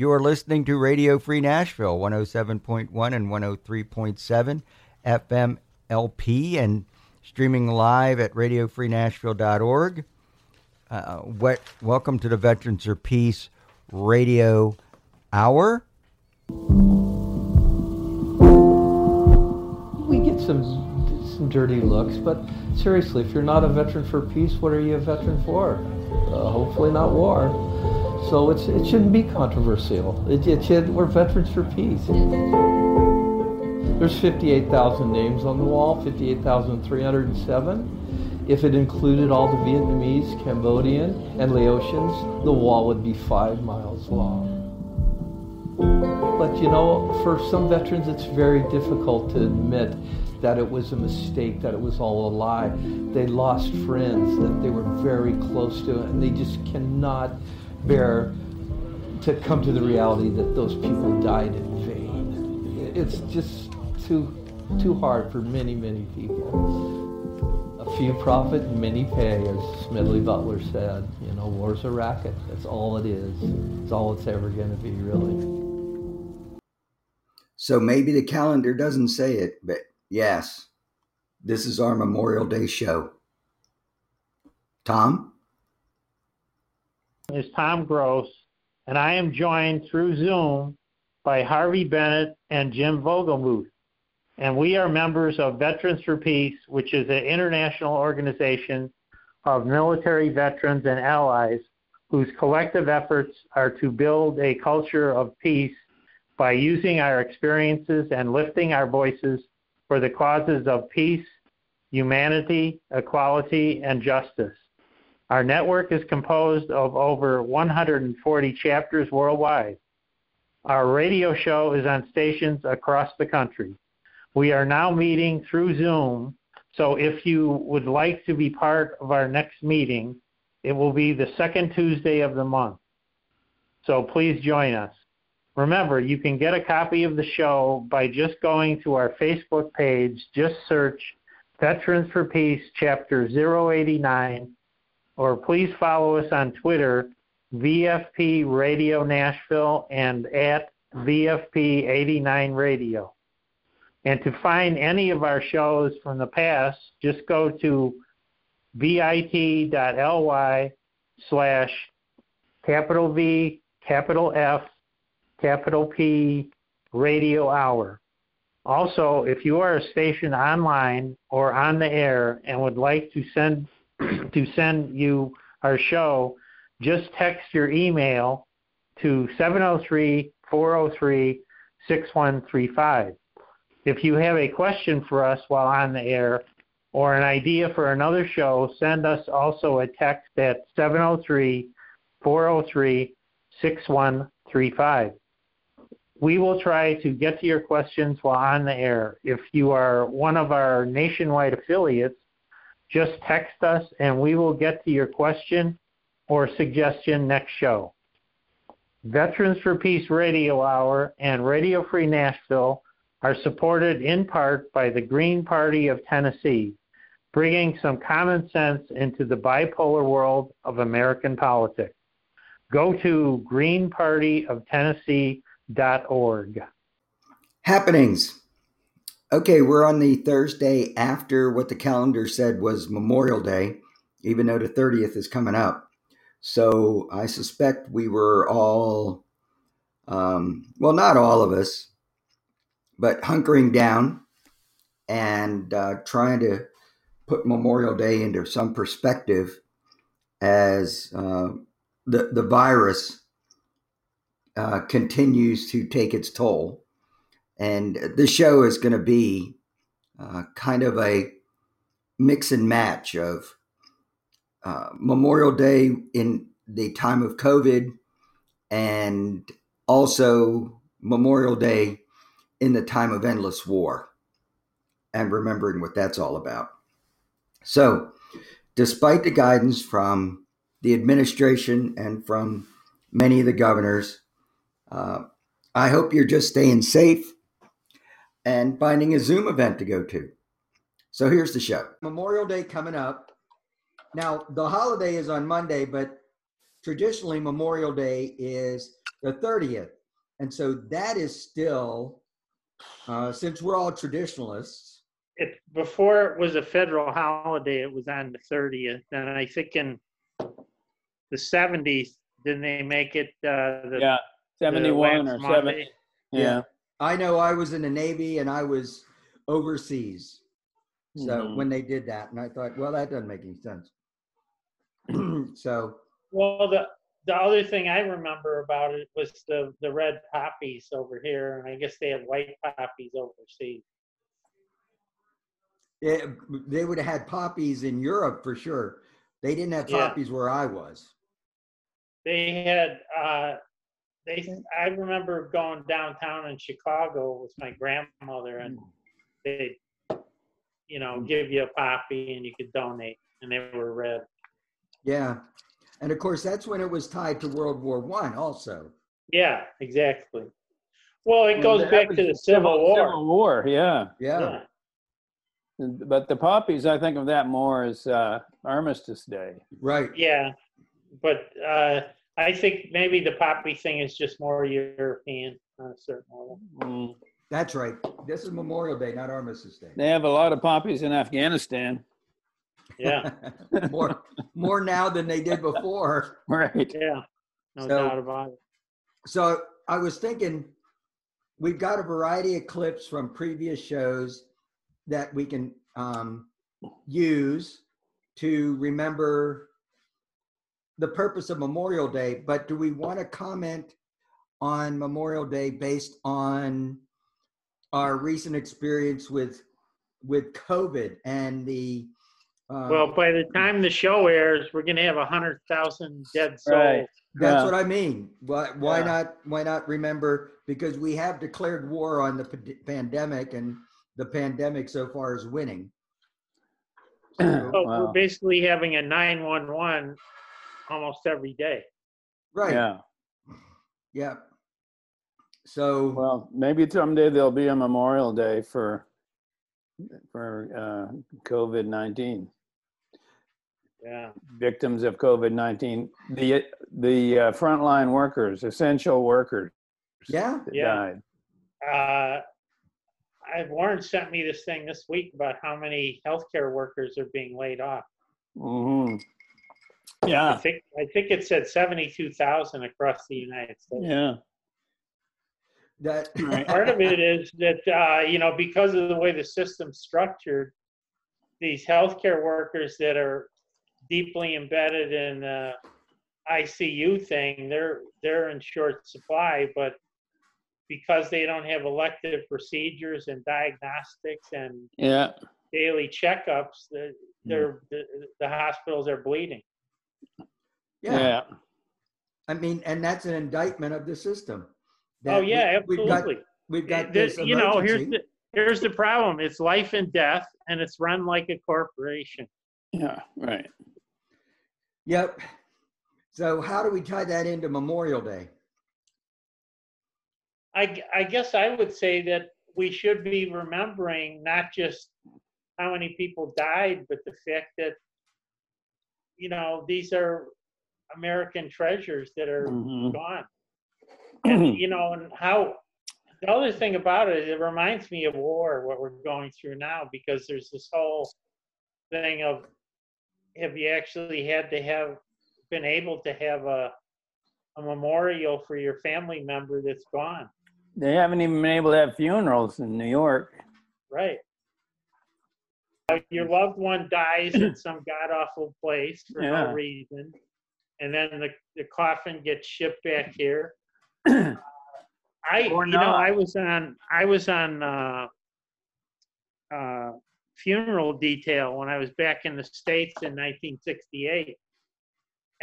You are listening to Radio Free Nashville, 107.1 and 103.7 FM LP, and streaming live at radiofreenashville.org. Uh, what, welcome to the Veterans for Peace Radio Hour. We get some some dirty looks, but seriously, if you're not a veteran for peace, what are you a veteran for? Uh, hopefully, not war. So it's, it shouldn't be controversial. It, it should, we're veterans for peace. There's 58,000 names on the wall, 58,307. If it included all the Vietnamese, Cambodian, and Laotians, the wall would be five miles long. But you know, for some veterans, it's very difficult to admit that it was a mistake, that it was all a lie. They lost friends that they were very close to, and they just cannot bear to come to the reality that those people died in vain. It's just too too hard for many, many people. A few profit, many pay, as Smedley Butler said. You know, war's a racket. That's all it is. It's all it's ever going to be, really. So maybe the calendar doesn't say it, but yes, this is our Memorial Day show. Tom? Is Tom Gross, and I am joined through Zoom by Harvey Bennett and Jim Vogelmuth. And we are members of Veterans for Peace, which is an international organization of military veterans and allies whose collective efforts are to build a culture of peace by using our experiences and lifting our voices for the causes of peace, humanity, equality, and justice. Our network is composed of over 140 chapters worldwide. Our radio show is on stations across the country. We are now meeting through Zoom, so if you would like to be part of our next meeting, it will be the second Tuesday of the month. So please join us. Remember, you can get a copy of the show by just going to our Facebook page. Just search Veterans for Peace, Chapter 089 or please follow us on Twitter, VFP Radio Nashville and at VFP89 Radio. And to find any of our shows from the past, just go to bit.ly slash capital V, capital F, capital P, radio hour. Also, if you are a station online or on the air and would like to send to send you our show, just text your email to 703 403 6135. If you have a question for us while on the air or an idea for another show, send us also a text at 703 403 6135. We will try to get to your questions while on the air. If you are one of our nationwide affiliates, just text us and we will get to your question or suggestion next show. Veterans for Peace Radio Hour and Radio Free Nashville are supported in part by the Green Party of Tennessee, bringing some common sense into the bipolar world of American politics. Go to greenpartyoftennessee.org. Happenings. Okay, we're on the Thursday after what the calendar said was Memorial Day, even though the 30th is coming up. So I suspect we were all, um, well, not all of us, but hunkering down and uh, trying to put Memorial Day into some perspective as uh, the, the virus uh, continues to take its toll. And this show is going to be uh, kind of a mix and match of uh, Memorial Day in the time of COVID and also Memorial Day in the time of endless war and remembering what that's all about. So, despite the guidance from the administration and from many of the governors, uh, I hope you're just staying safe and finding a Zoom event to go to. So here's the show Memorial Day coming up. Now, the holiday is on Monday, but traditionally Memorial Day is the 30th. And so that is still, uh, since we're all traditionalists, It, before it was a federal holiday, it was on the thirtieth, and I think in the seventies, didn't they make it, uh, the? Yeah, 71 last or Monday? 70. Yeah. I know I was in the Navy and I was overseas. So Mhm. when they did that, and I thought, well, that doesn't make any sense. so, Well, the, the other thing I remember about it was the, the red poppies over here, and I guess they have white poppies overseas. it, they would have had poppies in Europe for sure. They didn't have Yeah. poppies where I was. They had, uh, they, I remember going downtown in Chicago with my grandmother, and they, you know, give you a poppy and you could donate, and they were red. Yeah. And of course, that's when it was tied to World War One also. Yeah, exactly. Well, it Well, goes back to the Civil War. Civil War, yeah. Yeah. Yeah. But the poppies, I think of that more as uh, Armistice Day. Right. Yeah, but uh, I think maybe the poppy thing is just more European on a certain level. Mm. That's right. This is Memorial Day, not Armistice Day. They have a lot of poppies in Afghanistan. Yeah, more, more now than they did before. Right. yeah, no So- doubt about it. So I was thinking, we've got a variety of clips from previous shows that we can um, use to remember the purpose of Memorial Day. But do we want to comment on Memorial Day based on our recent experience with with COVID and the uh, Well, by the time the show airs, we're gonna have a hundred thousand dead souls. Right. That's Yeah. what I mean. Why, why Yeah. not? Why not remember? Because we have declared war on the p- pandemic, and the pandemic so far is winning. So- But we're basically having a nine-one-one almost every day. right. Yeah. Yeah. So Well, maybe someday there'll be a Memorial Day for for uh, COVID nineteen Yeah, victims of COVID nineteen. The the uh, frontline workers, essential workers. yeah, Yeah. died. uh, I Warren sent me this thing this week about how many healthcare workers are being laid off. Hmm I Yeah. think I think it said seventy-two thousand across the United States. Yeah. that Right. Part of it is that uh, you know because of the way the system's structured, these healthcare workers that are deeply embedded in the ICU thing, they're they're in short supply, but because they don't have elective procedures and diagnostics and Yeah. daily checkups, the, they're, the, the hospitals are bleeding. Yeah. Yeah. I mean, and that's an indictment of the system. Oh That we- yeah, We've got, absolutely. we've got It- this you know, here's the here's the problem. It's life and death, and it's run like a corporation. Yeah. Right. Yep. So how do we tie that into Memorial Day? I, I guess I would say that we should be remembering not just how many people died, but the fact that, you know, these are American treasures that are Mhm. gone. And, you know, and how, the other thing about it, it reminds me of war, what we're going through now, because there's this whole thing of, have you actually had to have, been able to have a, a memorial for your family member that's gone? They haven't even been able to have funerals in New York. Right. Uh, Your loved one dies in some god awful place for Yeah. no reason, and then the, the coffin gets shipped back here. I, Or you know. I was on, I was on uh, uh, funeral detail when I was back in the states in 1968,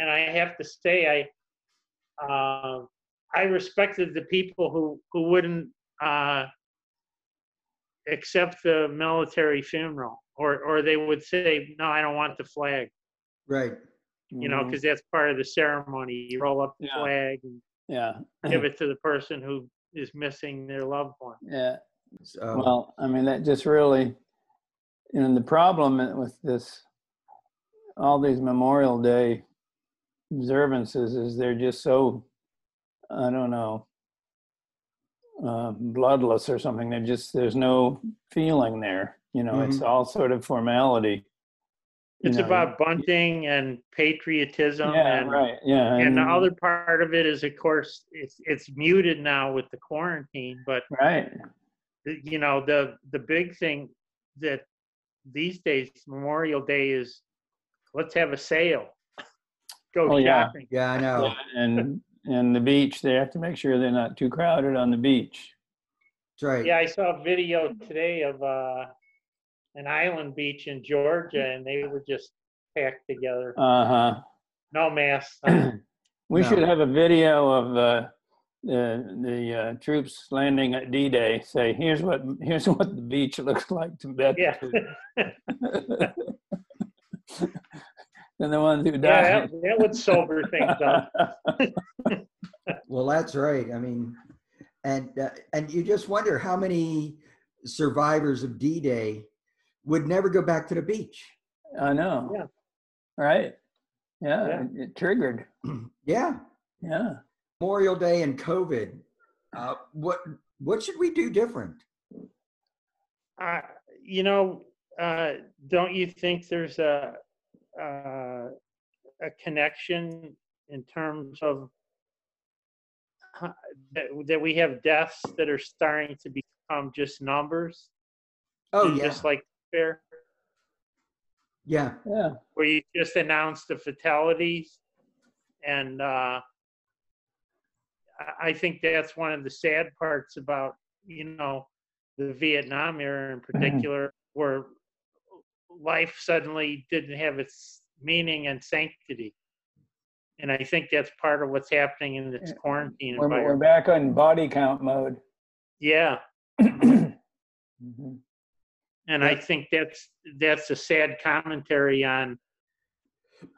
and I have to say, I, uh, I respected the people who who wouldn't. Uh, accept the military funeral or or they would say no i don't want the flag Right. you know because that's part of the ceremony you roll up the Yeah. flag and Yeah. give it to the person who is missing their loved one Yeah. So, Well, I mean, that just really, and the problem with this, all these Memorial Day observances is they're just so, I don't know, uh, bloodless or something. They're just there's no feeling there. You know, it's all sort of formality. you It's know. about bunting and patriotism Yeah, and right. Yeah, and the other part of it is of course it's it's muted now with the quarantine, but right. you know the the big thing that these days Memorial Day is let's have a sale. Go Oh, yeah. shopping. Yeah, I know. Yeah, and and the beach, they have to make sure they're not too crowded on the beach. That's right. Yeah, I saw a video today of uh, an island beach in Georgia, and they were just packed together. Uh huh. No masks. We No. should have a video of uh, the the uh, troops landing at D-Day. Say, here's what here's what the beach looks like to bet. Yeah. and the ones who Yeah, died. that, that would sober things up. Well, that's right. I mean, and uh, and you just wonder how many survivors of D-Day would never go back to the beach. I know. Yeah. Right. Yeah, Yeah. It, it triggered. Yeah, Yeah. Memorial Day and COVID. Uh, what what should we do different? Uh, you know, uh, don't you think there's a uh, a connection in terms of ho- that, that we have deaths that are starting to become just numbers, Oh and yeah, just like fair, yeah, Yeah. where you just announced the fatalities, and uh, I- I think that's one of the sad parts about you know the Vietnam era in particular, where life suddenly didn't have its meaning and sanctity. And I think that's part of what's happening in this quarantine We're, we're back on body count mode. Yeah, Mhm. And I think that's that's a sad commentary on,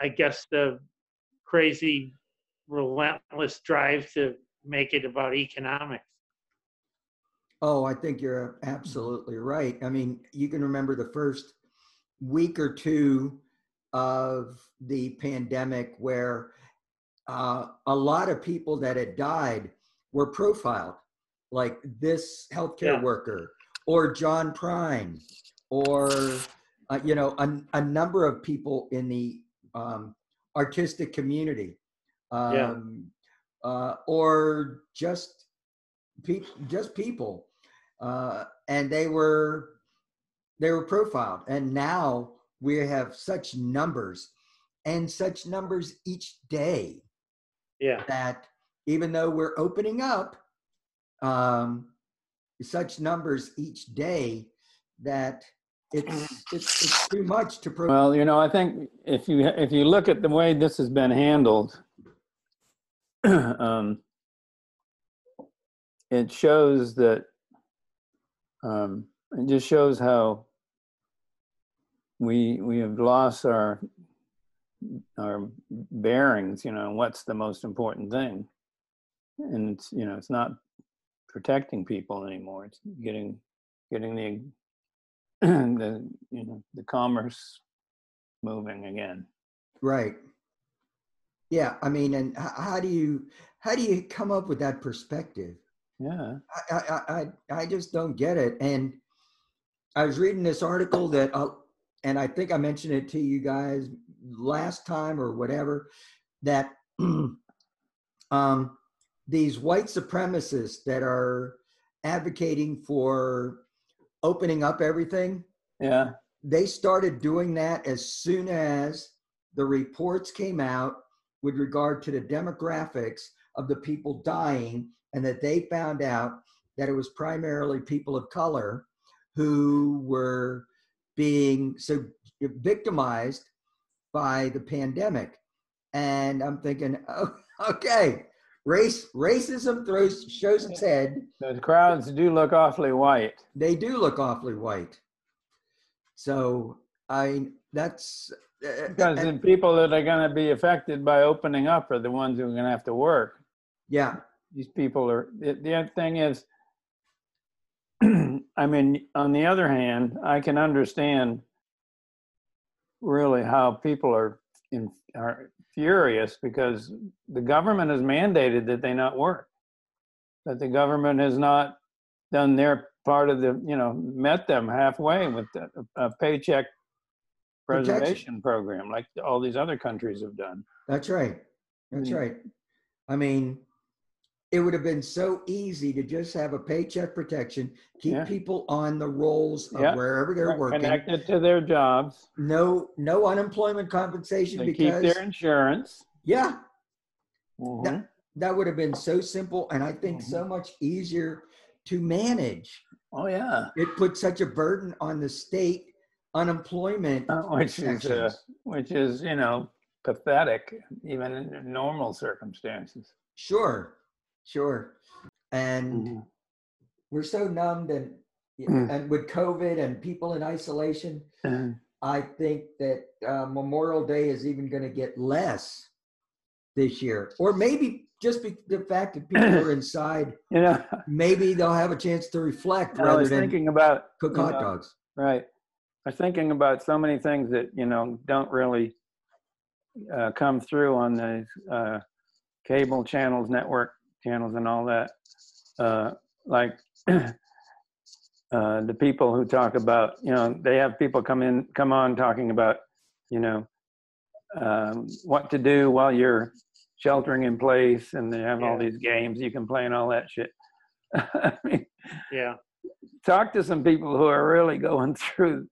I guess, the crazy, relentless drive to make it about economics. Oh, I think you're absolutely right. I mean, you can remember the first week or two of the pandemic where uh, a lot of people that had died were profiled, like this healthcare Yeah. worker or John Prine or, uh, you know, a, a number of people in the um, artistic community. Yeah. Um, uh, or just people, just people uh, and they were they were profiled and now we have such numbers and such numbers each day Yeah, that even though we're opening up um, such numbers each day that it's it's, it's too much to pro- Well, you know, I think if you if you look at the way this has been handled, um, it shows that um, it just shows how we we have lost our our bearings. You know, what's the most important thing, and it's you know it's not protecting people anymore. It's getting getting the the you know the commerce moving again. right yeah i mean and how do you how do you come up with that perspective Yeah. I, I, I, I just don't get it. And I was reading this article that, uh, and I think I mentioned it to you guys last time or whatever, that um, these white supremacists that are advocating for opening up everything, Yeah. they started doing that as soon as the reports came out with regard to the demographics of the people dying and that they found out that it was primarily people of color who were being so victimized by the pandemic and i'm thinking oh, okay race racism throws shows its head Those crowds do look awfully white. they do look awfully white so i that's uh, Because and- the people that are going to be affected by opening up are the ones who are going to have to work. yeah These people are, the, the other thing is, I mean, on the other hand, I can understand really how people are in, are furious because the government has mandated that they not work. That the government has not done their part of the, you know, met them halfway with a, a paycheck Protection. preservation program like all these other countries have done. That's right. That's Mm. right. I mean, it would have been so easy to just have a paycheck protection, keep Yeah. people on the rolls of Yeah. wherever they're working. Connected to their jobs. No, no unemployment compensation They keep because their insurance. yeah, Mhm. that would have been so simple and I think so Mm-hmm. much easier to manage. Oh, yeah. It put such a burden on the state unemployment Uh, Which is, uh, which is, you know, pathetic, even in normal circumstances. Sure, sure. And Mhm. we're so numbed and Mm. and with COVID and people in isolation, I think that uh, Memorial Day is even going to get less this year, or maybe just be the fact that people are inside, You know, maybe they'll have a chance to reflect I rather was than thinking about, cook hot know, dogs. right. I was thinking about so many things that, you know, don't really uh, come through on the uh, cable channels, network channels and all that. Uh, like uh, the people who talk about, you know, they have people come in, come on talking about, you know, um, what to do while you're sheltering in place and they have all these games you can play and all that shit. I mean, Yeah. talk to some people who are really going through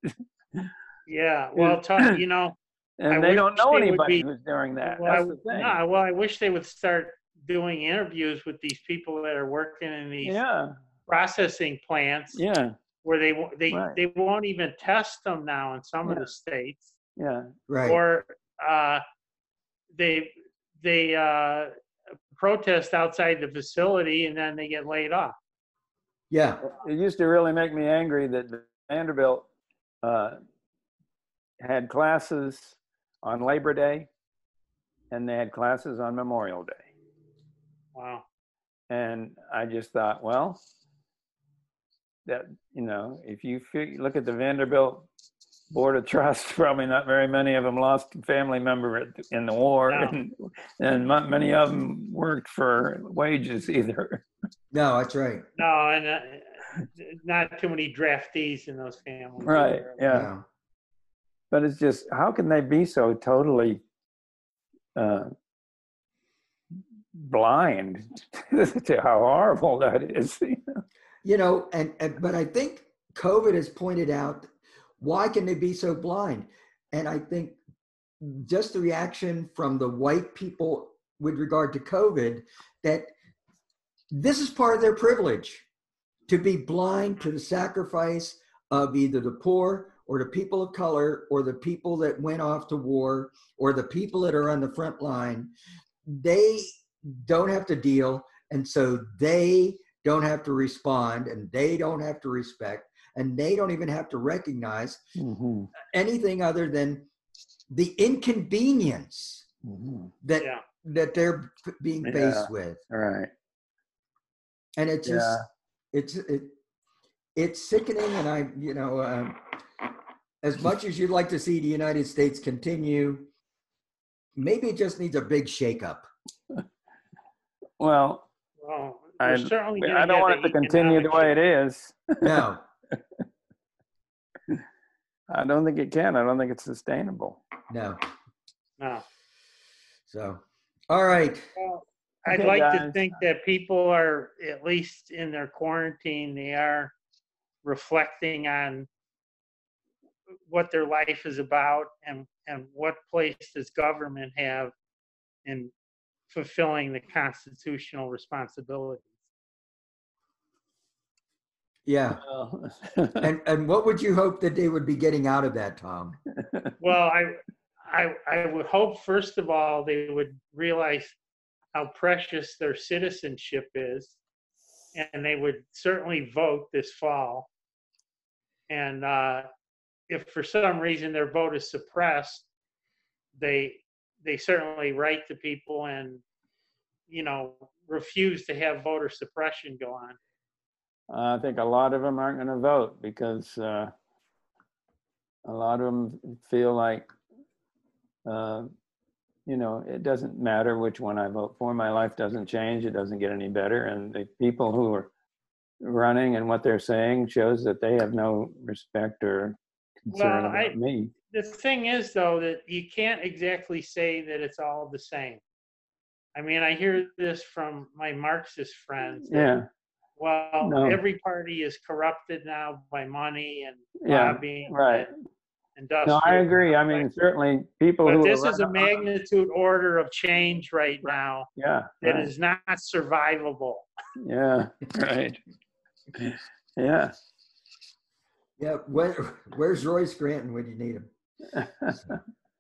Yeah. Well, talk, you know, and I they don't know anybody be- who's doing that. well, I, the thing. no, well, I wish they would start doing interviews with these people that are working in these Yeah, processing plants yeah, where they they Right. they won't even test them now in some of the states yeah. Right. or uh, they they uh, protest outside the facility and then they get laid off. yeah. It used to really make me angry that Vanderbilt uh, had classes on Labor Day and they had classes on Memorial Day. Wow. And I just thought, well, that, you know, if you fig- look at the Vanderbilt Board of Trust, probably not very many of them lost a family member in the war, No. and, and not many of them worked for wages either. No, that's right. No, and uh, not too many draftees in those families. Right, either. yeah. No. But it's just, how can they be so totally uh, blind to how horrible that is? You know, and, and but I think COVID has pointed out why can they be so blind? And I think just the reaction from the white people with regard to COVID that this is part of their privilege to be blind to the sacrifice of either the poor or the people of color or the people that went off to war or the people that are on the front line. They don't have to deal, and so they don't have to respond, and they don't have to respect, and they don't even have to recognize mm-hmm. anything other than the inconvenience Mm-hmm. that Yeah. that they're being Yeah. faced with All right. and it's just Yeah. it's it it's sickening and i you know um, as much as you'd like to see the united states continue maybe it just needs a big shakeup Well, Well, I, we're certainly I gonna don't want it to continue the way it is. no I don't think it can. I don't think it's sustainable. no No. so all right Well, I'd Okay, like to think that people are, at least in their quarantine, they are reflecting on what their life is about and, and what place does government have in fulfilling the constitutional responsibilities. yeah Well, and and what would you hope that they would be getting out of that tom Well, I, I, I would hope, first of all, they would realize how precious their citizenship is, and they would certainly vote this fall. And uh, if for some reason their vote is suppressed, they they certainly write to people and you know refuse to have voter suppression go on. I think a lot of them aren't going to vote because uh, a lot of them feel like uh, you know, it doesn't matter which one I vote for. My life doesn't change. It doesn't get any better. And the people who are running and what they're saying shows that they have no respect or concern Well, about I- me. The thing is, though, that you can't exactly say that it's all the same. I mean, I hear this from my Marxist friends. that, Yeah, Well, No. every party is corrupted now by money and yeah, lobbying. right. and No, I agree. I mean, certainly people But who this is a running- magnitude order of change right now Yeah, that right. is not survivable. yeah, right. Yeah. Yeah, where, where's Royce Granton when you need him?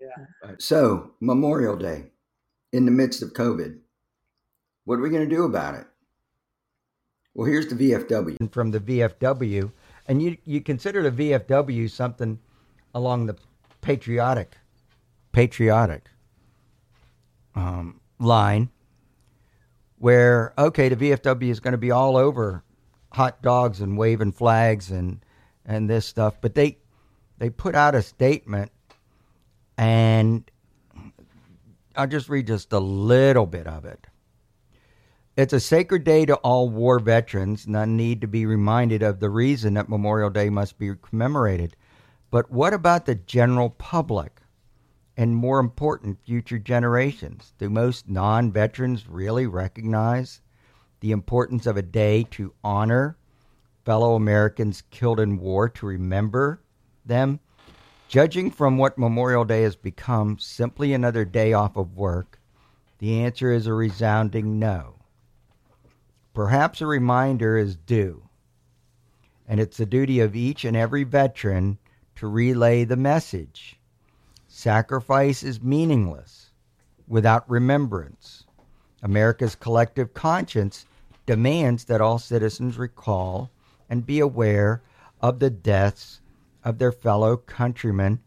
Yeah. So, Memorial Day in the midst of COVID. What are we going to do about it? Well, here's the VFW. from the VFW, and you you consider the VFW something along the patriotic, patriotic um, line, where okay, the VFW is going to be all over hot dogs and waving flags and and this stuff, but they they put out a statement, and I'll just read just a little bit of it. It's a sacred day to all war veterans. None need to be reminded of the reason that Memorial Day must be commemorated. But what about the general public? And more important, future generations? Do most non veterans really recognize the importance of a day to honor fellow Americans killed in war, to remember them? Judging from what Memorial Day has become, simply another day off of work, the answer is a resounding no. Perhaps a reminder is due, and it's the duty of each and every veteran to relay the message. Sacrifice is meaningless without remembrance. America's collective conscience demands that all citizens recall and be aware of the deaths of their fellow countrymen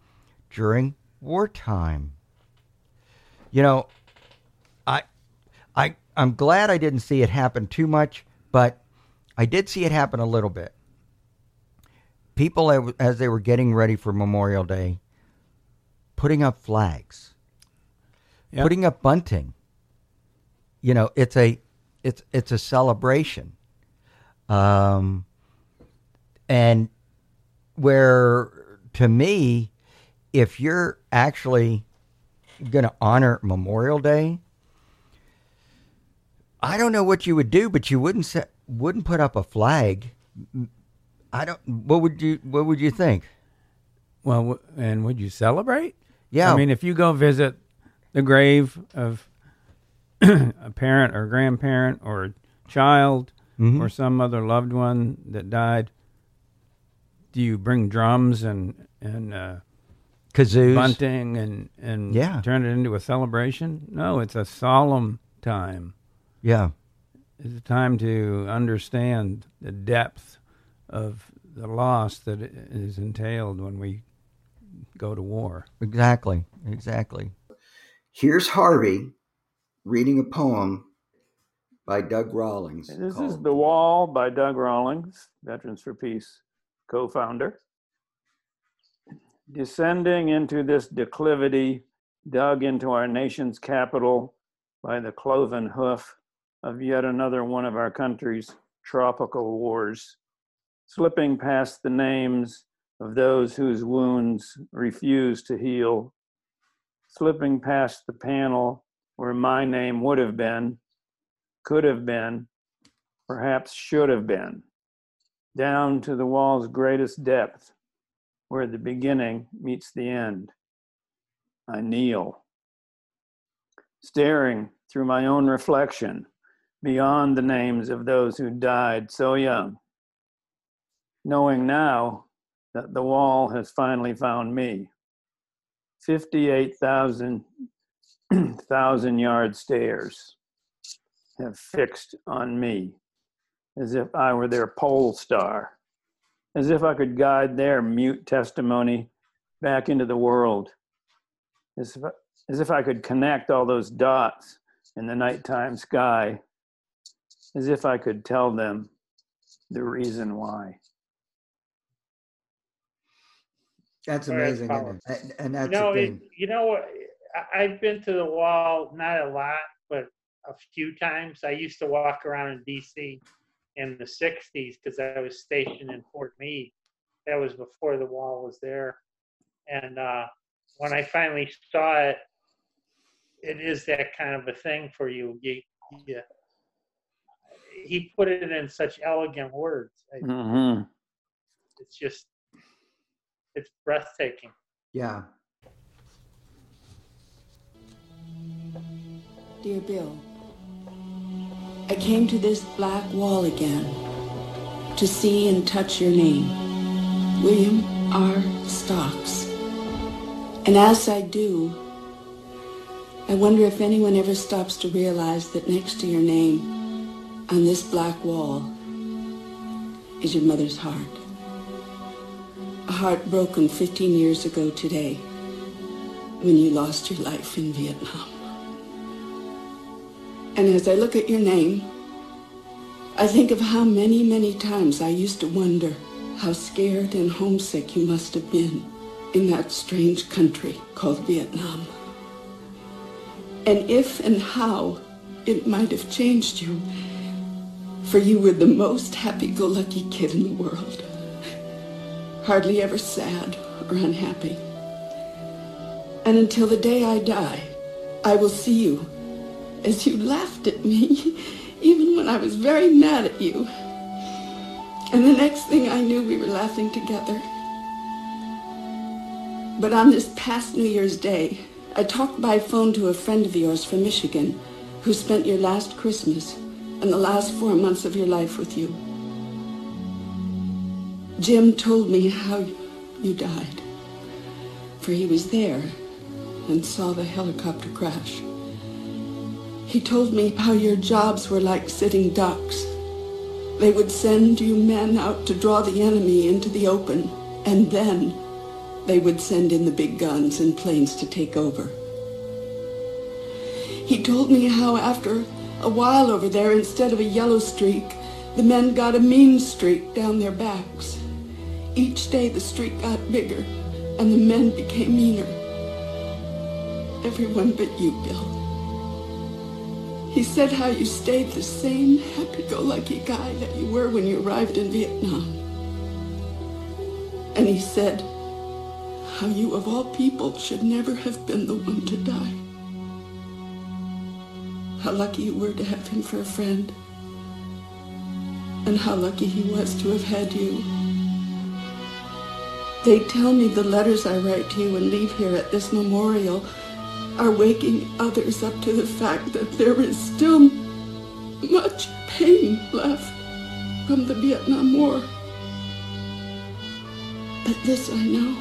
during wartime. You know, I I I'm glad I didn't see it happen too much, but I did see it happen a little bit. People as they were getting ready for Memorial Day putting up flags, Yep. putting up bunting. You know, it's a it's it's a celebration. Um and where to me if you're actually going to honor Memorial Day, I don't know what you would do, but you wouldn't set, wouldn't put up a flag. I don't. What would you What would you think? Well, and would you celebrate? Yeah, I mean, if you go visit the grave of a parent or grandparent or a child Mhm. or some other loved one that died, do you bring drums and and uh, kazoos. bunting and and Yeah. turn it into a celebration? No, it's a solemn time. Yeah, It's a time to understand the depth of the loss that is entailed when we go to war. exactly, exactly. Here's Harvey reading a poem by Doug Rawlings. This is The Wall by Doug Rawlings, Veterans for Peace co founder. Descending into this declivity, dug into our nation's capital by the cloven hoof of yet another one of our country's tropical wars, slipping past the names of those whose wounds refuse to heal, slipping past the panel where my name would have been, could have been, perhaps should have been, down to the wall's greatest depth, where the beginning meets the end. I kneel, staring through my own reflection beyond the names of those who died so young, knowing now that the wall has finally found me. 58,000 thousand yard stares have fixed on me as if I were their pole star, as if I could guide their mute testimony back into the world, as if, as if I could connect all those dots in the nighttime sky, as if I could tell them the reason why. That's that's amazing. And, and You that's know, the it, you know what? I've been to the wall, not a lot, but a few times. I used to walk around in DC in the 60s because I was stationed in Fort Meade. That was before the wall was there. And uh, when I finally saw it, it is that kind of a thing for you. you, you he put it in such elegant words. I- hmm It's just, it's breathtaking. Yeah. Dear Bill, I came to this black wall again to see and touch your name, William R. Stocks. And as I do, I wonder if anyone ever stops to realize that next to your name on this black wall is your mother's heart. A heart broken 15 years ago today when you lost your life in Vietnam. And as I look at your name, I think of how many, many times I used to wonder how scared and homesick you must have been in that strange country called Vietnam. And if and how it might have changed you, for you were the most happy-go-lucky kid in the world. Hardly ever sad or unhappy. And until the day I die, I will see you as you laughed at me, even when I was very mad at you. And the next thing I knew, we were laughing together. But on this past New Year's Day, I talked by phone to a friend of yours from Michigan who spent your last Christmas and the last four months of your life with you. Jim told me how you died, for he was there and saw the helicopter crash. He told me how your jobs were like sitting ducks. They would send you men out to draw the enemy into the open, and then they would send in the big guns and planes to take over. He told me how after a while over there, instead of a yellow streak, the men got a mean streak down their backs. Each day the streak got bigger, and the men became meaner. Everyone but you, Bill. He said how you stayed the same happy-go-lucky guy that you were when you arrived in Vietnam. And he said how you, of all people, should never have been the one to die. How lucky you were to have him for a friend. And how lucky he was to have had you. They tell me the letters I write to you and leave here at this memorial are waking others up to the fact that there is still much pain left from the Vietnam War. But this I know.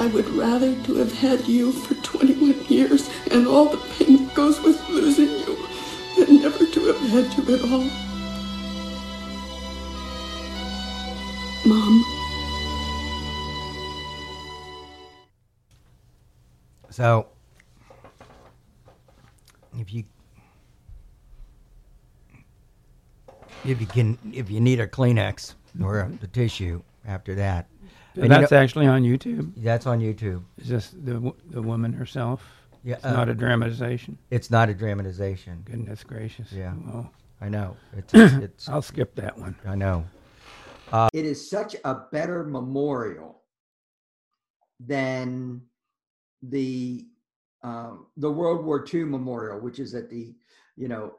I would rather to have had you for 21 years and all the pain that goes with losing you than never to have had you at all. So, if you if you can if you need a Kleenex or a, the tissue after that, And you That's know- actually on YouTube. that's on YouTube. Is this the the woman herself? Yeah, It's not uh, a dramatization. It's not a dramatization. Goodness gracious. Yeah. Well, I know. It's it's. I'll skip that one. I know. It is such a better memorial than the um, the World War II memorial, which is at the you know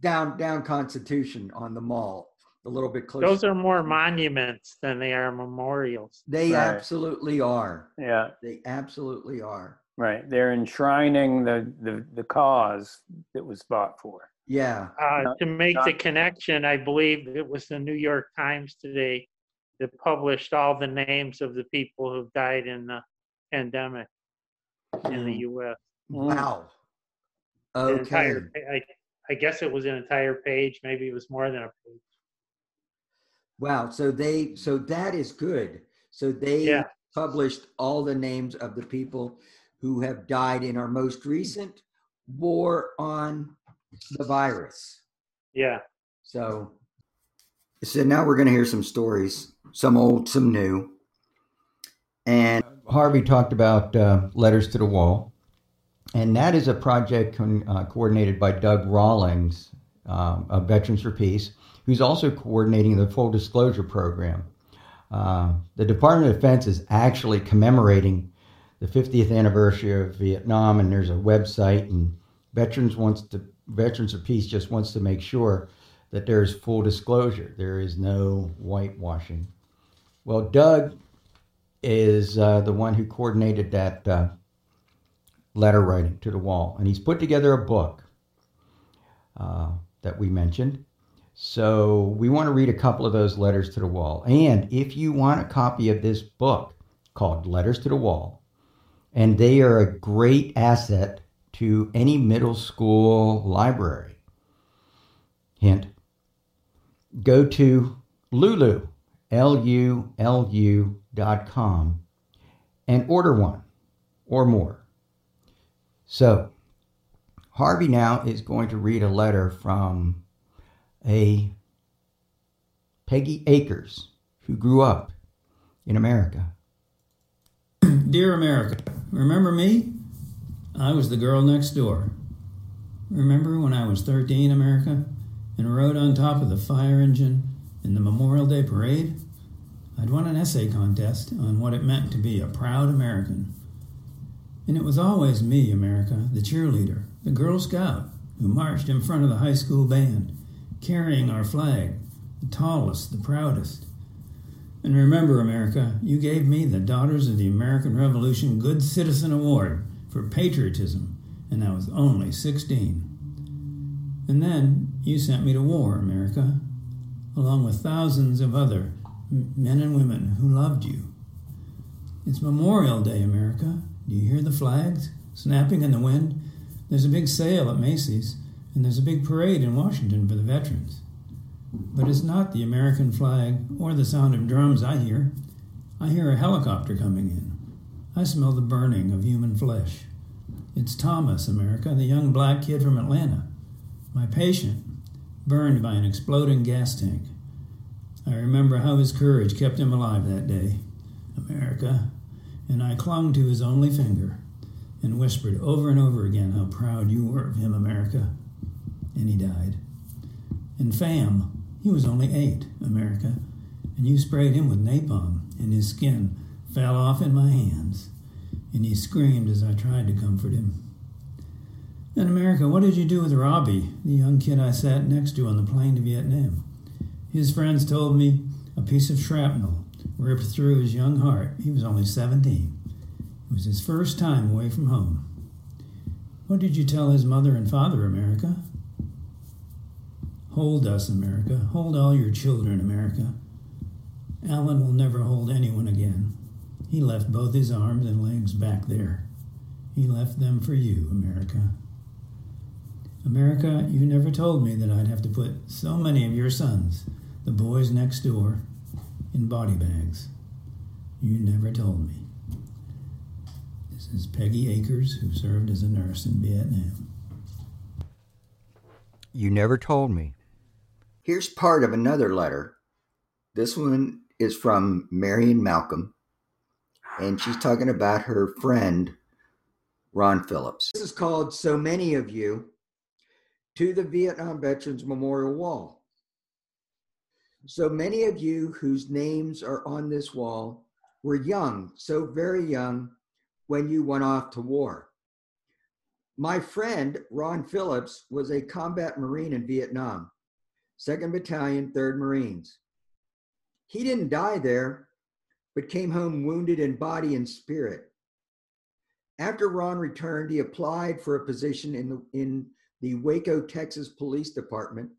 down down Constitution on the mall, a little bit closer. Those are more monuments than they are memorials. they Right. absolutely are. Yeah, They absolutely are. right. They're enshrining the, the, the cause that was fought for. Yeah. Uh, Not- to make the connection, I believe it was the New York Times today that published all the names of the people who died in the pandemic in the Mm. U.S. Mm. Wow. Okay. entire, I, I guess it was an entire page. Maybe it was more than a page. Wow. So they so that is good. So they Yeah. published all the names of the people who have died in our most recent war on the virus. Yeah. So so now we're going to hear some stories, some old, some new. And Harvey talked about uh, Letters to the Wall, and that is a project con- uh, coordinated by Doug Rawlings um, of Veterans for Peace, who's also coordinating the Full Disclosure Program. Uh, the Department of Defense is actually commemorating the 50th anniversary of Vietnam, and there's a website, and Veterans wants to Veterans of Peace just wants to make sure that there's full disclosure. There is no whitewashing. Well, Doug is uh, the one who coordinated that uh, letter writing to the wall, and he's put together a book uh, that we mentioned. So we want to read a couple of those letters to the wall. And if you want a copy of this book called Letters to the Wall, and they are a great asset to any middle school library. Hint go to Lulu, L U L U dot com, and order one or more. So, Harvey now is going to read a letter from a Peggy Akers who grew up in America. Dear America, remember me? I was the girl next door. Remember when I was 13, America, and rode on top of the fire engine in the Memorial Day parade? I'd won an essay contest on what it meant to be a proud American. And it was always me, America, the cheerleader, the Girl Scout, who marched in front of the high school band, carrying our flag, the tallest, the proudest. And remember, America, you gave me the Daughters of the American Revolution Good Citizen Award for patriotism, and I was only 16. And then you sent me to war, America, along with thousands of other men and women who loved you. It's Memorial Day, America. Do you hear the flags snapping in the wind? There's a big sale at Macy's, and there's a big parade in Washington for the veterans. But it's not the American flag or the sound of drums I hear. I hear a helicopter coming in. I smell the burning of human flesh. It's Thomas, America, the young black kid from Atlanta, my patient, burned by an exploding gas tank. I remember how his courage kept him alive that day, America, and I clung to his only finger and whispered over and over again how proud you were of him, America. And he died. And Fam, he was only eight, America, and you sprayed him with napalm, and his skin fell off in my hands, and he screamed as I tried to comfort him. And America, what did you do with Robbie, the young kid I sat next to on the plane to Vietnam? His friends told me a piece of shrapnel ripped through his young heart. He was only 17. It was his first time away from home. What did you tell his mother and father, America? Hold us, America. Hold all your children, America. Alan will never hold anyone again. He left both his arms and legs back there. He left them for you, America. America, you never told me that I'd have to put so many of your sons, the boys next door, in body bags. You never told me. This is Peggy Akers, who served as a nurse in Vietnam. You never told me. Here's part of another letter. This one is from Marion Malcolm, and she's talking about her friend, Ron Phillips. This is called So Many of You to the Vietnam Veterans Memorial Wall. So many of you whose names are on this wall were young, so very young, when you went off to war. My friend, Ron Phillips, was a combat Marine in Vietnam, 2nd Battalion, 3rd Marines. He didn't die there, but came home wounded in body and spirit. After Ron returned, he applied for a position in the, in the Waco, Texas Police Department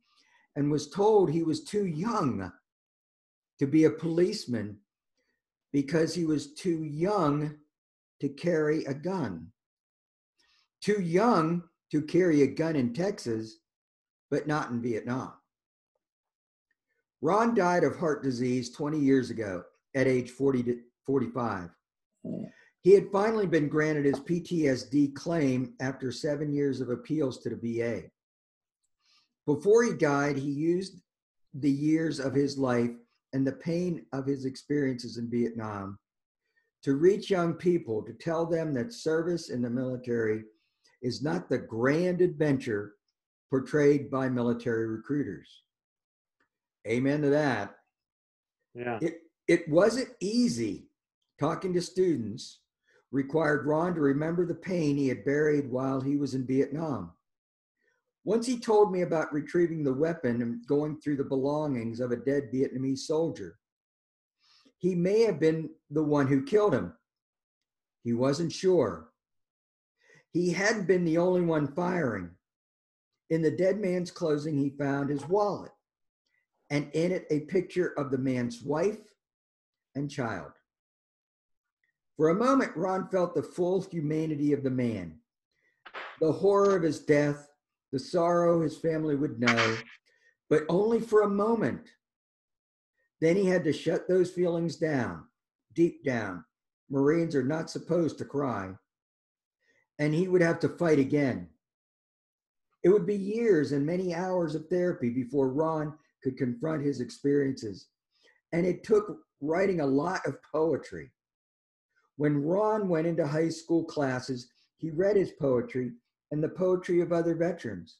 and was told he was too young to be a policeman because he was too young to carry a gun. Too young to carry a gun in Texas, but not in Vietnam. Ron died of heart disease 20 years ago at age 40 to 45. He had finally been granted his PTSD claim after seven years of appeals to the VA. Before he died, he used the years of his life and the pain of his experiences in Vietnam to reach young people to tell them that service in the military is not the grand adventure portrayed by military recruiters. Amen to that. Yeah. It it wasn't easy talking to students required Ron to remember the pain he had buried while he was in Vietnam. Once he told me about retrieving the weapon and going through the belongings of a dead Vietnamese soldier. He may have been the one who killed him. He wasn't sure. He hadn't been the only one firing. In the dead man's clothing, he found his wallet, and in it a picture of the man's wife and child. For a moment, Ron felt the full humanity of the man, the horror of his death, the sorrow his family would know, but only for a moment. Then he had to shut those feelings down, deep down. Marines are not supposed to cry. And he would have to fight again. It would be years and many hours of therapy before Ron could confront his experiences. And it took writing a lot of poetry. When Ron went into high school classes, he read his poetry and the poetry of other veterans.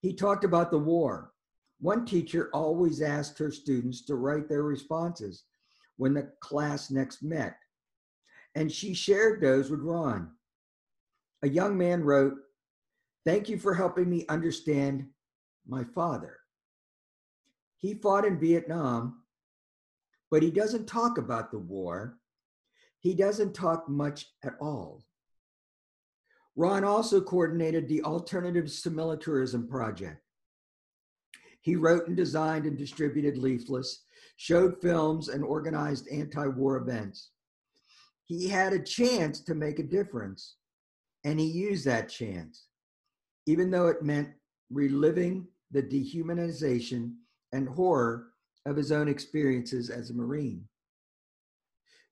He talked about the war. One teacher always asked her students to write their responses when the class next met, and she shared those with Ron. A young man wrote, Thank you for helping me understand my father. He fought in Vietnam, but he doesn't talk about the war he doesn't talk much at all. Ron also coordinated the Alternatives to Militarism project. He wrote and designed and distributed leaflets, showed films, and organized anti war events. He had a chance to make a difference, and he used that chance, even though it meant reliving the dehumanization and horror of his own experiences as a Marine.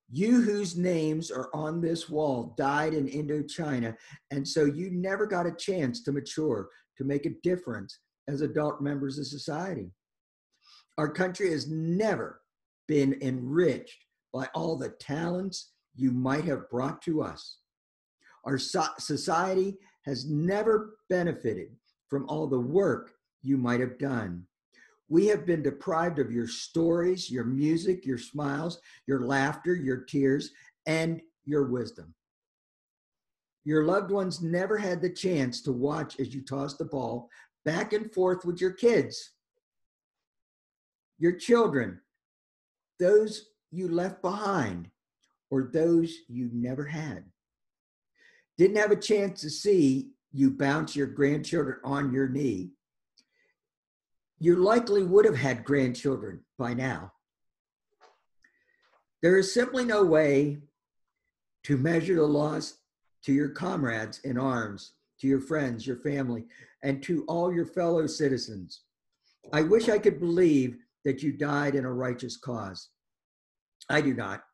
You whose names are on this wall died in Indochina, and so you never got a chance to mature, to make a difference as adult members of society. Our country has never been enriched by all the talents you might have brought to us. Our so- society has never benefited from all the work you might have done. We have been deprived of your stories, your music, your smiles, your laughter, your tears, and your wisdom. Your loved ones never had the chance to watch as you tossed the ball back and forth with your kids, your children, those you left behind, or those you never had. Didn't have a chance to see you bounce your grandchildren on your knee you likely would have had grandchildren by now. There is simply no way to measure the loss to your comrades in arms, to your friends, your family, and to all your fellow citizens. I wish I could believe that you died in a righteous cause. I do not.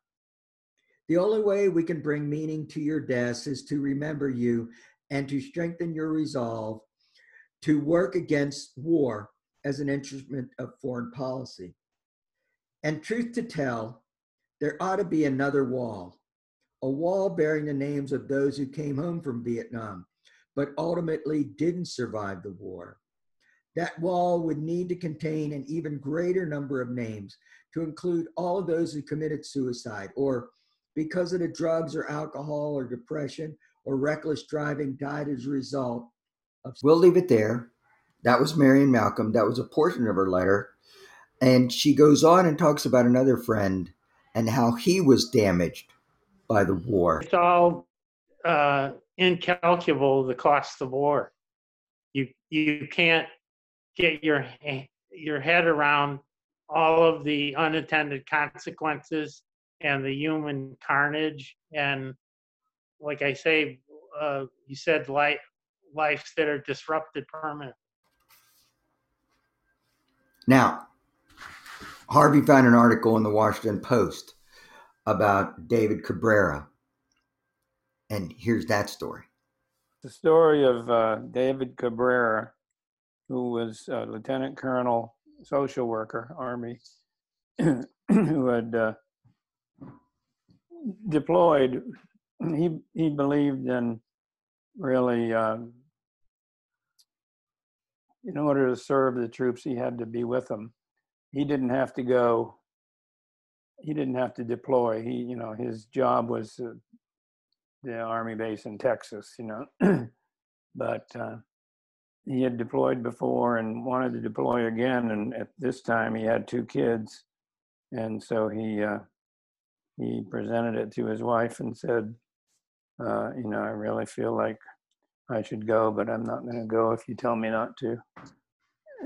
The only way we can bring meaning to your deaths is to remember you and to strengthen your resolve to work against war as an instrument of foreign policy. And truth to tell, there ought to be another wall, a wall bearing the names of those who came home from Vietnam, but ultimately didn't survive the war. That wall would need to contain an even greater number of names to include all of those who committed suicide or because of the drugs or alcohol or depression or reckless driving died as a result of. We'll leave it there. That was Marion Malcolm. That was a portion of her letter. And she goes on and talks about another friend and how he was damaged by the war. It's all uh, incalculable the cost of war. You you can't get your your head around all of the unintended consequences and the human carnage and like I say, uh, you said life lives that are disrupted permanently. Now, Harvey found an article in the Washington Post about David Cabrera. And here's that story. The story of uh, David Cabrera, who was a lieutenant colonel, social worker, Army, who had uh, deployed, he he believed in really um, in order to serve the troops, he had to be with them. He didn't have to go. He didn't have to deploy. He, you know, his job was uh, the army base in Texas. You know, but uh, he had deployed before and wanted to deploy again. And at this time, he had two kids, and so he uh, he presented it to his wife and said, uh, "You know, I really feel like I should go, but I'm not going to go if you tell me not to."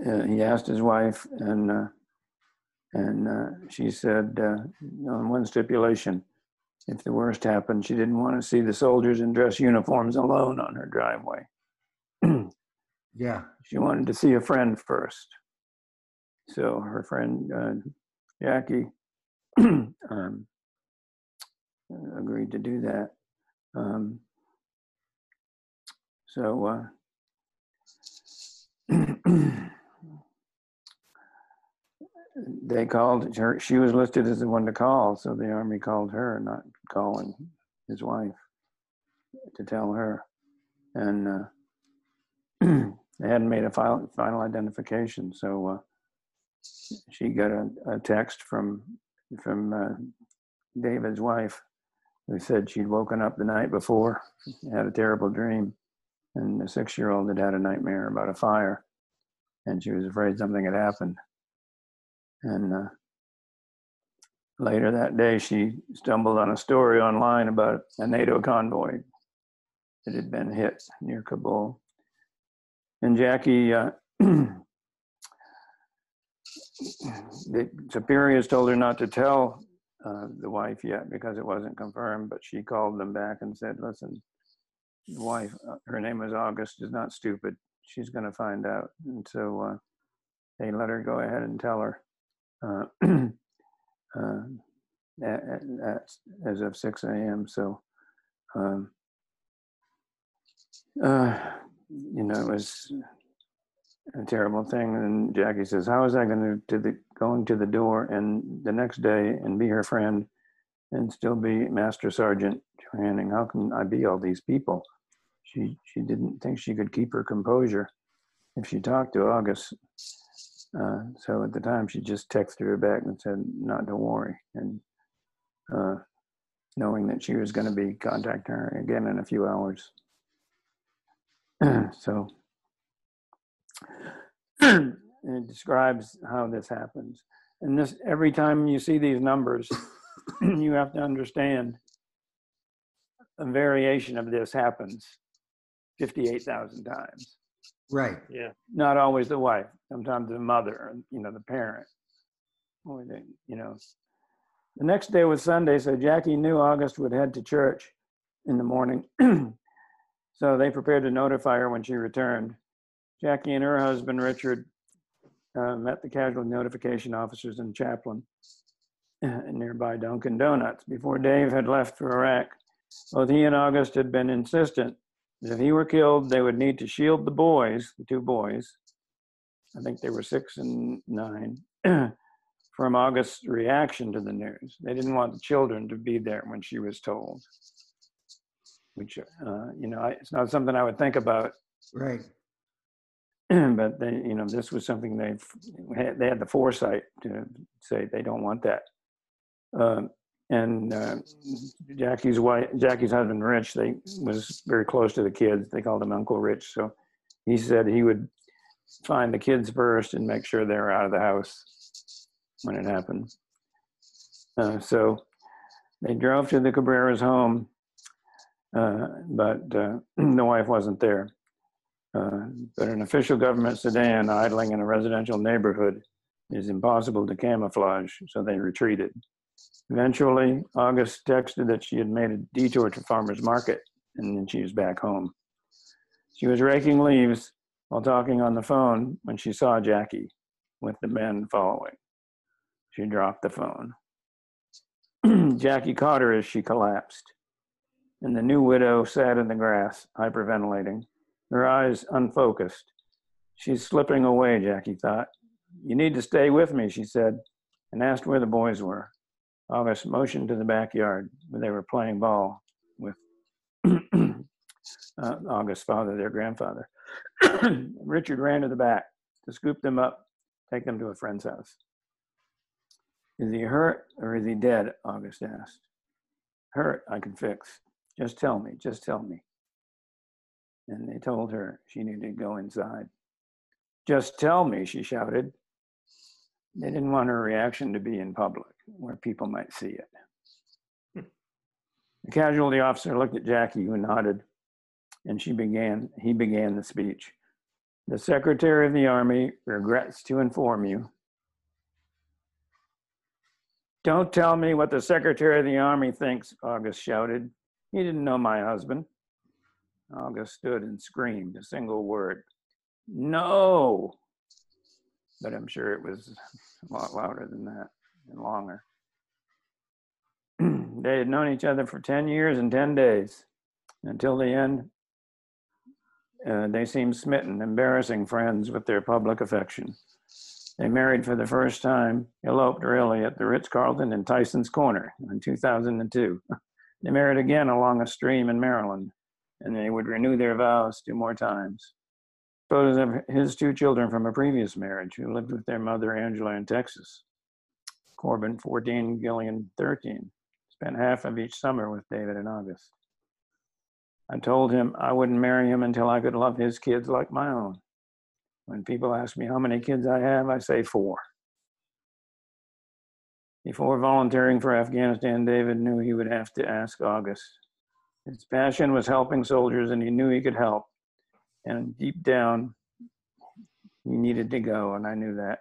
Uh, he asked his wife, and uh, and uh, she said uh, on one stipulation. If the worst happened, she didn't want to see the soldiers in dress uniforms alone on her driveway. Yeah. she wanted to see a friend first. So her friend uh, Jackie um, agreed to do that. Um, so uh, they called her. She was listed as the one to call, so the army called her, not calling his wife to tell her. And uh, they hadn't made a final, final identification, so uh, she got a, a text from from uh, David's wife, who said she'd woken up the night before, had a terrible dream, and the six-year-old had had a nightmare about a fire, and she was afraid something had happened. And uh, later that day, she stumbled on a story online about a NATO convoy that had been hit near Kabul and Jackie, uh, the superiors told her not to tell uh, the wife yet because it wasn't confirmed, but she called them back and said, listen, wife, uh, her name was August, is not stupid. She's going to find out. And so uh, they let her go ahead and tell her uh, uh, at, at, as of 6 a.m. So, um, uh, you know, it was a terrible thing. And Jackie says, "How is I going to the going to the door and the next day and be her friend and still be Master Sergeant Johanning? How can I be all these people?" She she didn't think she could keep her composure if she talked to August. Uh, so at the time, she just texted her back and said, "Not to worry," and uh, knowing that she was going to be contacting her again in a few hours. so it describes how this happens. And this every time you see these numbers, you have to understand a variation of this happens 58,000 times. Right. Yeah. Not always the wife, sometimes the mother, you know, the parent. Or the, you know. The next day was Sunday, so Jackie knew August would head to church in the morning. so they prepared to notify her when she returned. Jackie and her husband, Richard, uh, met the casualty notification officers and chaplain uh, nearby Dunkin' Donuts. Before Dave had left for Iraq, both he and August had been insistent that if he were killed, they would need to shield the boys, the two boys, I think they were six and nine, from August's reaction to the news. They didn't want the children to be there when she was told, which, uh, you know, I, it's not something I would think about Right. but they, you know, this was something they had, they had the foresight to say they don't want that. Um, and uh, Jackie's wife, Jackie's husband, Rich, they was very close to the kids. They called him Uncle Rich. So he said he would find the kids first and make sure they were out of the house when it happened. Uh, so they drove to the Cabrera's home, uh, but uh, the wife wasn't there. Uh, but an official government sedan idling in a residential neighborhood is impossible to camouflage, so they retreated. Eventually, August texted that she had made a detour to farmer's market and then she was back home. She was raking leaves while talking on the phone when she saw Jackie with the men following. She dropped the phone. Jackie caught her as she collapsed, and the new widow sat in the grass, hyperventilating her eyes unfocused. She's slipping away, Jackie thought. You need to stay with me, she said, and asked where the boys were. August motioned to the backyard where they were playing ball with uh, August's father, their grandfather. Richard ran to the back to scoop them up, take them to a friend's house. Is he hurt or is he dead? August asked. Hurt, I can fix. Just tell me, just tell me. And they told her she needed to go inside. Just tell me, she shouted. They didn't want her reaction to be in public where people might see it. Hmm. The casualty officer looked at Jackie, who nodded, and she began, he began the speech. The Secretary of the Army regrets to inform you. Don't tell me what the Secretary of the Army thinks, August shouted. He didn't know my husband. August stood and screamed a single word No! But I'm sure it was a lot louder than that and longer. they had known each other for 10 years and 10 days. Until the end, uh, they seemed smitten, embarrassing friends with their public affection. They married for the first time, eloped really, at the Ritz Carlton in Tyson's Corner in 2002. they married again along a stream in Maryland, and they would renew their vows two more times. Photos of his two children from a previous marriage who lived with their mother, Angela, in Texas. Corbin, 14, Gillian, 13. Spent half of each summer with David in August. I told him I wouldn't marry him until I could love his kids like my own. When people ask me how many kids I have, I say four. Before volunteering for Afghanistan, David knew he would have to ask August. His passion was helping soldiers, and he knew he could help. And deep down, he needed to go, and I knew that.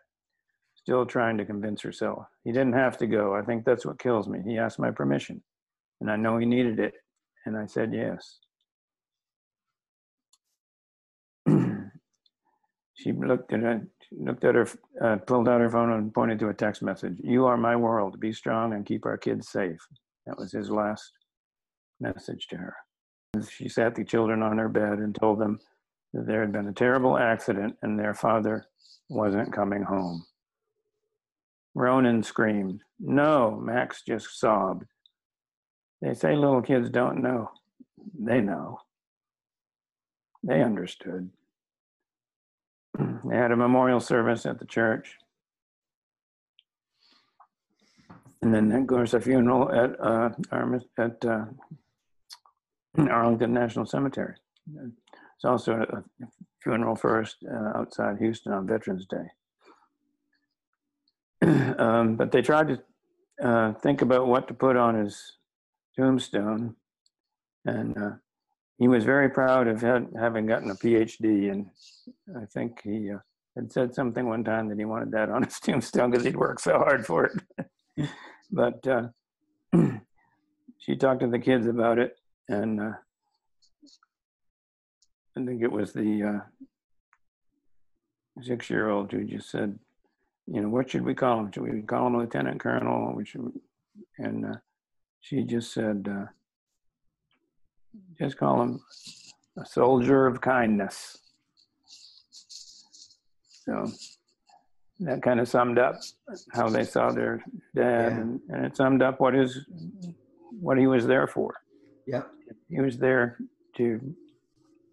Still trying to convince herself. He didn't have to go. I think that's what kills me. He asked my permission, and I know he needed it, and I said yes. She looked at it, looked at her, uh, pulled out her phone and pointed to a text message. You are my world. Be strong and keep our kids safe. That was his last message to her. She sat the children on her bed and told them that there had been a terrible accident and their father wasn't coming home. Ronan screamed. No, Max just sobbed. They say little kids don't know. They know. They understood. They had a memorial service at the church. And then, of course, a funeral at, uh, at uh, Arlington National Cemetery. It's also a funeral first uh, outside Houston on Veterans Day. um, but they tried to uh, think about what to put on his tombstone. And uh, he was very proud of having gotten a PhD, and I think he uh, had said something one time that he wanted that on his tombstone because he'd worked so hard for it. but uh, she talked to the kids about it, and uh, I think it was the uh, six-year-old who just said, "You know, what should we call him? Should we call him Lieutenant Colonel? We should." And uh, she just said uh, just call him a soldier of kindness. So that kind of summed up how they saw their dad, yeah. and, and it summed up what his what he was there for. Yeah, he was there to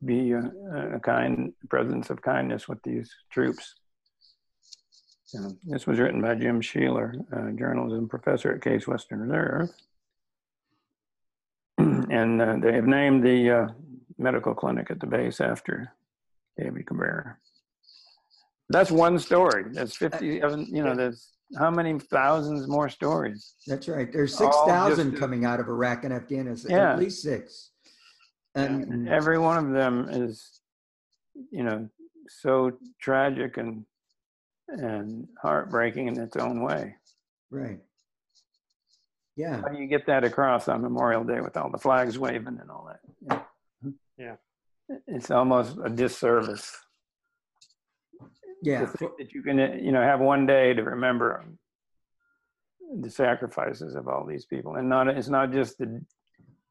be a, a kind presence of kindness with these troops. So this was written by Jim Sheeler, a journalism professor at Case Western Reserve. and uh, they have named the uh, medical clinic at the base after David Cabrera. That's one story. That's 50, you know, there's how many thousands more stories? That's right. There's 6,000 coming out of Iraq and Afghanistan, yeah. at least six. And, and every one of them is, you know, so tragic and and heartbreaking in its own way. Right. Yeah. How do you get that across on Memorial Day with all the flags waving and all that? Yeah. It's almost a disservice. Yeah. that you can, you know, have one day to remember the sacrifices of all these people, and not it's not just the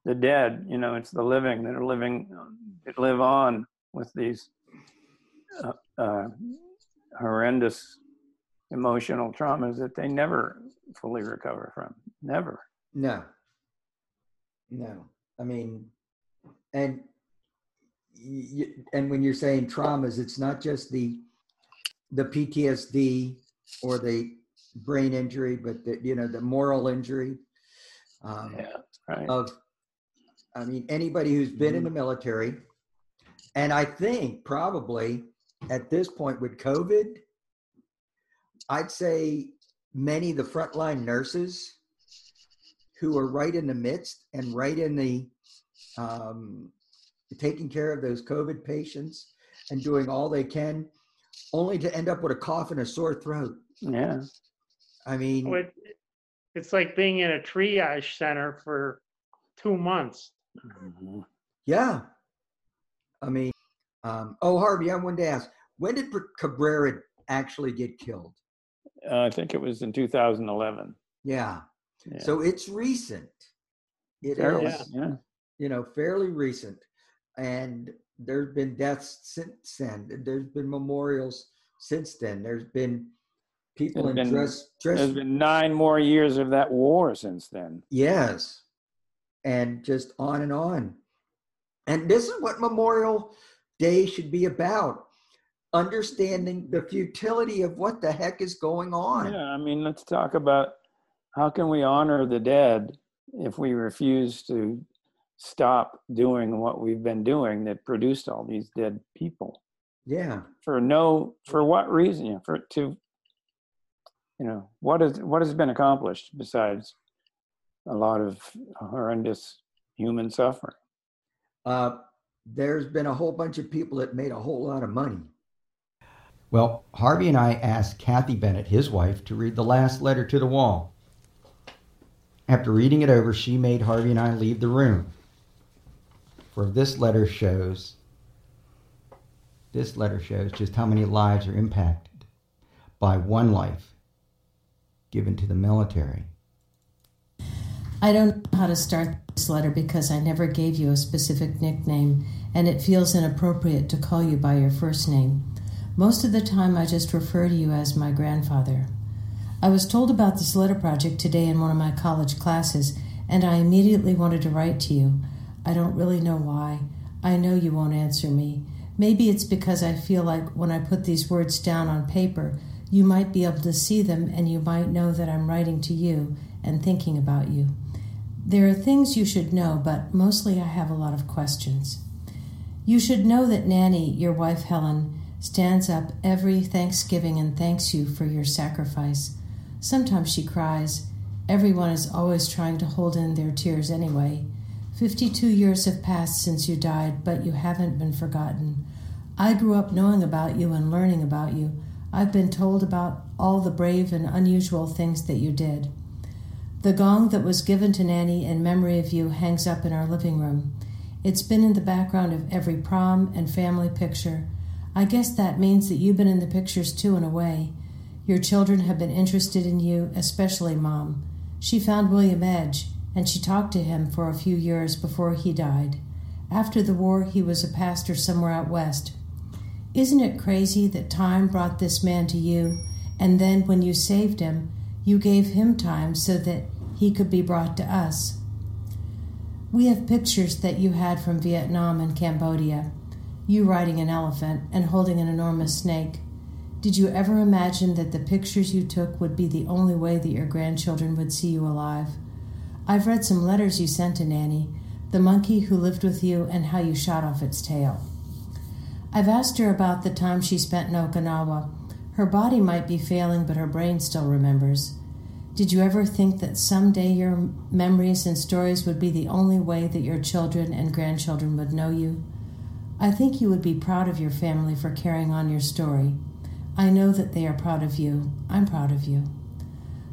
the dead. You know, it's the living that are living that live on with these uh, uh, horrendous emotional traumas that they never fully recover from Never. No. No. I mean, and y- and when you're saying traumas, it's not just the the PTSD or the brain injury, but the you know the moral injury um, Yeah. Right. of. I mean, anybody who's been in the military, and I think probably at this point with COVID, I'd say many of the frontline nurses who are right in the midst and right in the um, taking care of those COVID patients and doing all they can, only to end up with a cough and a sore throat. yeah. I mean, Well, it- It's like being in a triage center for two months. Mhm. yeah. I mean, um, oh, Harvey, I wanted to ask, when did Cabrera actually get killed? Uh, I think it was in 2011. Yeah. Yeah. So it's recent. It is, Fairly, Yeah. yeah. you know, fairly recent. And there's been deaths since then. There's been memorials since then. There's been people There's in been- dress dress There's been nine more years of that war since then. yes. And just on and on. And this is what Memorial Day should be about. Understanding the futility of what the heck is going on. Yeah, I mean, let's talk about how can we honor the dead if we refuse to stop doing what we've been doing that produced all these dead people Yeah. for no for what reason? You know, for to you know what is what has been accomplished besides a lot of horrendous human suffering. Uh, there's been a whole bunch of people that made a whole lot of money. Well, Harvey and I asked Kathy Bennett, his wife, to read the last letter to the wall. After reading it over, she made Harvey and I leave the room. For this letter shows this letter shows just how many lives are impacted by one life given to the military. I don't know how to start this letter because I never gave you a specific nickname, and it feels inappropriate to call you by your first name. Most of the time, I just refer to you as my grandfather. I was told about this letter project today in one of my college classes, and I immediately wanted to write to you. I don't really know why. I know you won't answer me. Maybe it's because I feel like when I put these words down on paper, you might be able to see them and you might know that I'm writing to you and thinking about you. There are things you should know, but mostly I have a lot of questions. You should know that Nanny, your wife Helen, stands up every Thanksgiving and thanks you for your sacrifice. Sometimes she cries. Everyone is always trying to hold in their tears anyway. Fifty two years have passed since you died, but you haven't been forgotten. I grew up knowing about you and learning about you. I've been told about all the brave and unusual things that you did. The gong that was given to Nanny in memory of you hangs up in our living room. It's been in the background of every prom and family picture. I guess that means that you've been in the pictures too, in a way. Your children have been interested in you, especially Mom. She found William Edge, and she talked to him for a few years before he died. After the war, he was a pastor somewhere out west. Isn't it crazy that time brought this man to you, and then when you saved him, you gave him time so that he could be brought to us? We have pictures that you had from Vietnam and Cambodia, you riding an elephant and holding an enormous snake. Did you ever imagine that the pictures you took would be the only way that your grandchildren would see you alive? I've read some letters you sent to Nanny, the monkey who lived with you, and how you shot off its tail. I've asked her about the time she spent in Okinawa. Her body might be failing, but her brain still remembers. Did you ever think that someday your memories and stories would be the only way that your children and grandchildren would know you? I think you would be proud of your family for carrying on your story. I know that they are proud of you. I'm proud of you.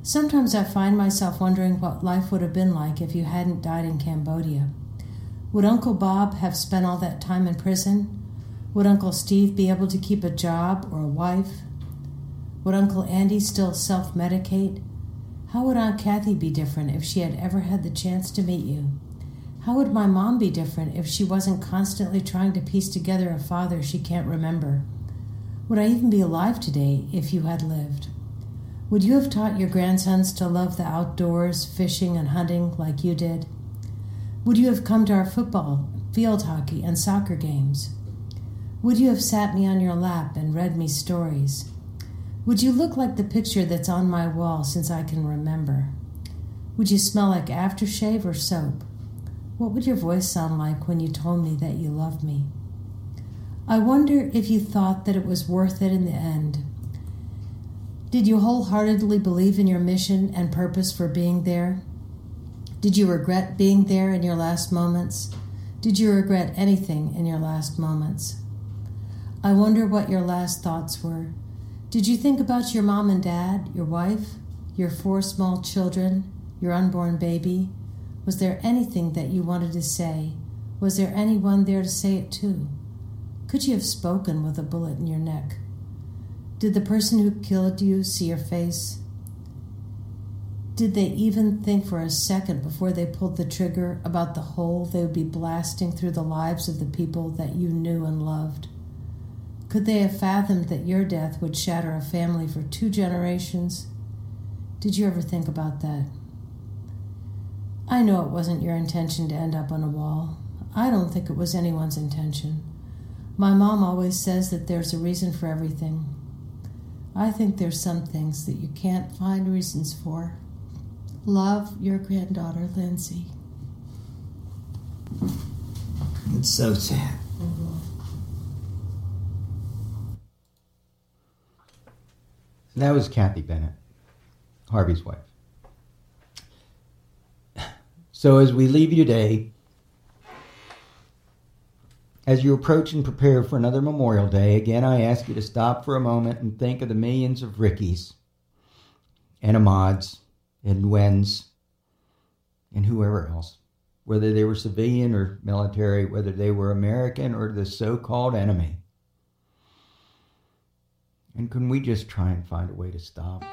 Sometimes I find myself wondering what life would have been like if you hadn't died in Cambodia. Would Uncle Bob have spent all that time in prison? Would Uncle Steve be able to keep a job or a wife? Would Uncle Andy still self medicate? How would Aunt Kathy be different if she had ever had the chance to meet you? How would my mom be different if she wasn't constantly trying to piece together a father she can't remember? Would I even be alive today if you had lived? Would you have taught your grandsons to love the outdoors, fishing and hunting like you did? Would you have come to our football, field hockey, and soccer games? Would you have sat me on your lap and read me stories? Would you look like the picture that's on my wall since I can remember? Would you smell like aftershave or soap? What would your voice sound like when you told me that you loved me? I wonder if you thought that it was worth it in the end. Did you wholeheartedly believe in your mission and purpose for being there? Did you regret being there in your last moments? Did you regret anything in your last moments? I wonder what your last thoughts were. Did you think about your mom and dad, your wife, your four small children, your unborn baby? Was there anything that you wanted to say? Was there anyone there to say it to? Could you have spoken with a bullet in your neck? Did the person who killed you see your face? Did they even think for a second before they pulled the trigger about the hole they would be blasting through the lives of the people that you knew and loved? Could they have fathomed that your death would shatter a family for two generations? Did you ever think about that? I know it wasn't your intention to end up on a wall. I don't think it was anyone's intention. My mom always says that there's a reason for everything. I think there's some things that you can't find reasons for. Love your granddaughter, Lindsay. It's so sad. That was Kathy Bennett, Harvey's wife. So as we leave you today, as you approach and prepare for another Memorial Day, again I ask you to stop for a moment and think of the millions of Rickies and Ahmads and Wens and whoever else, whether they were civilian or military, whether they were American or the so called enemy. And can we just try and find a way to stop?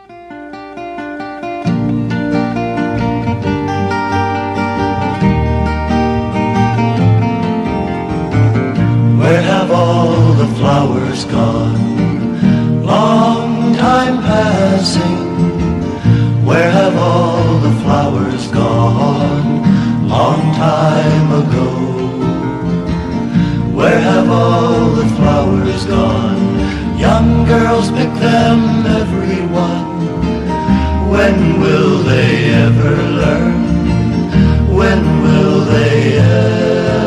Where have all the flowers gone? Long time passing. Where have all the flowers gone? Long time ago. Where have all the flowers gone? Girls pick them, everyone. When will they ever learn? When will they ever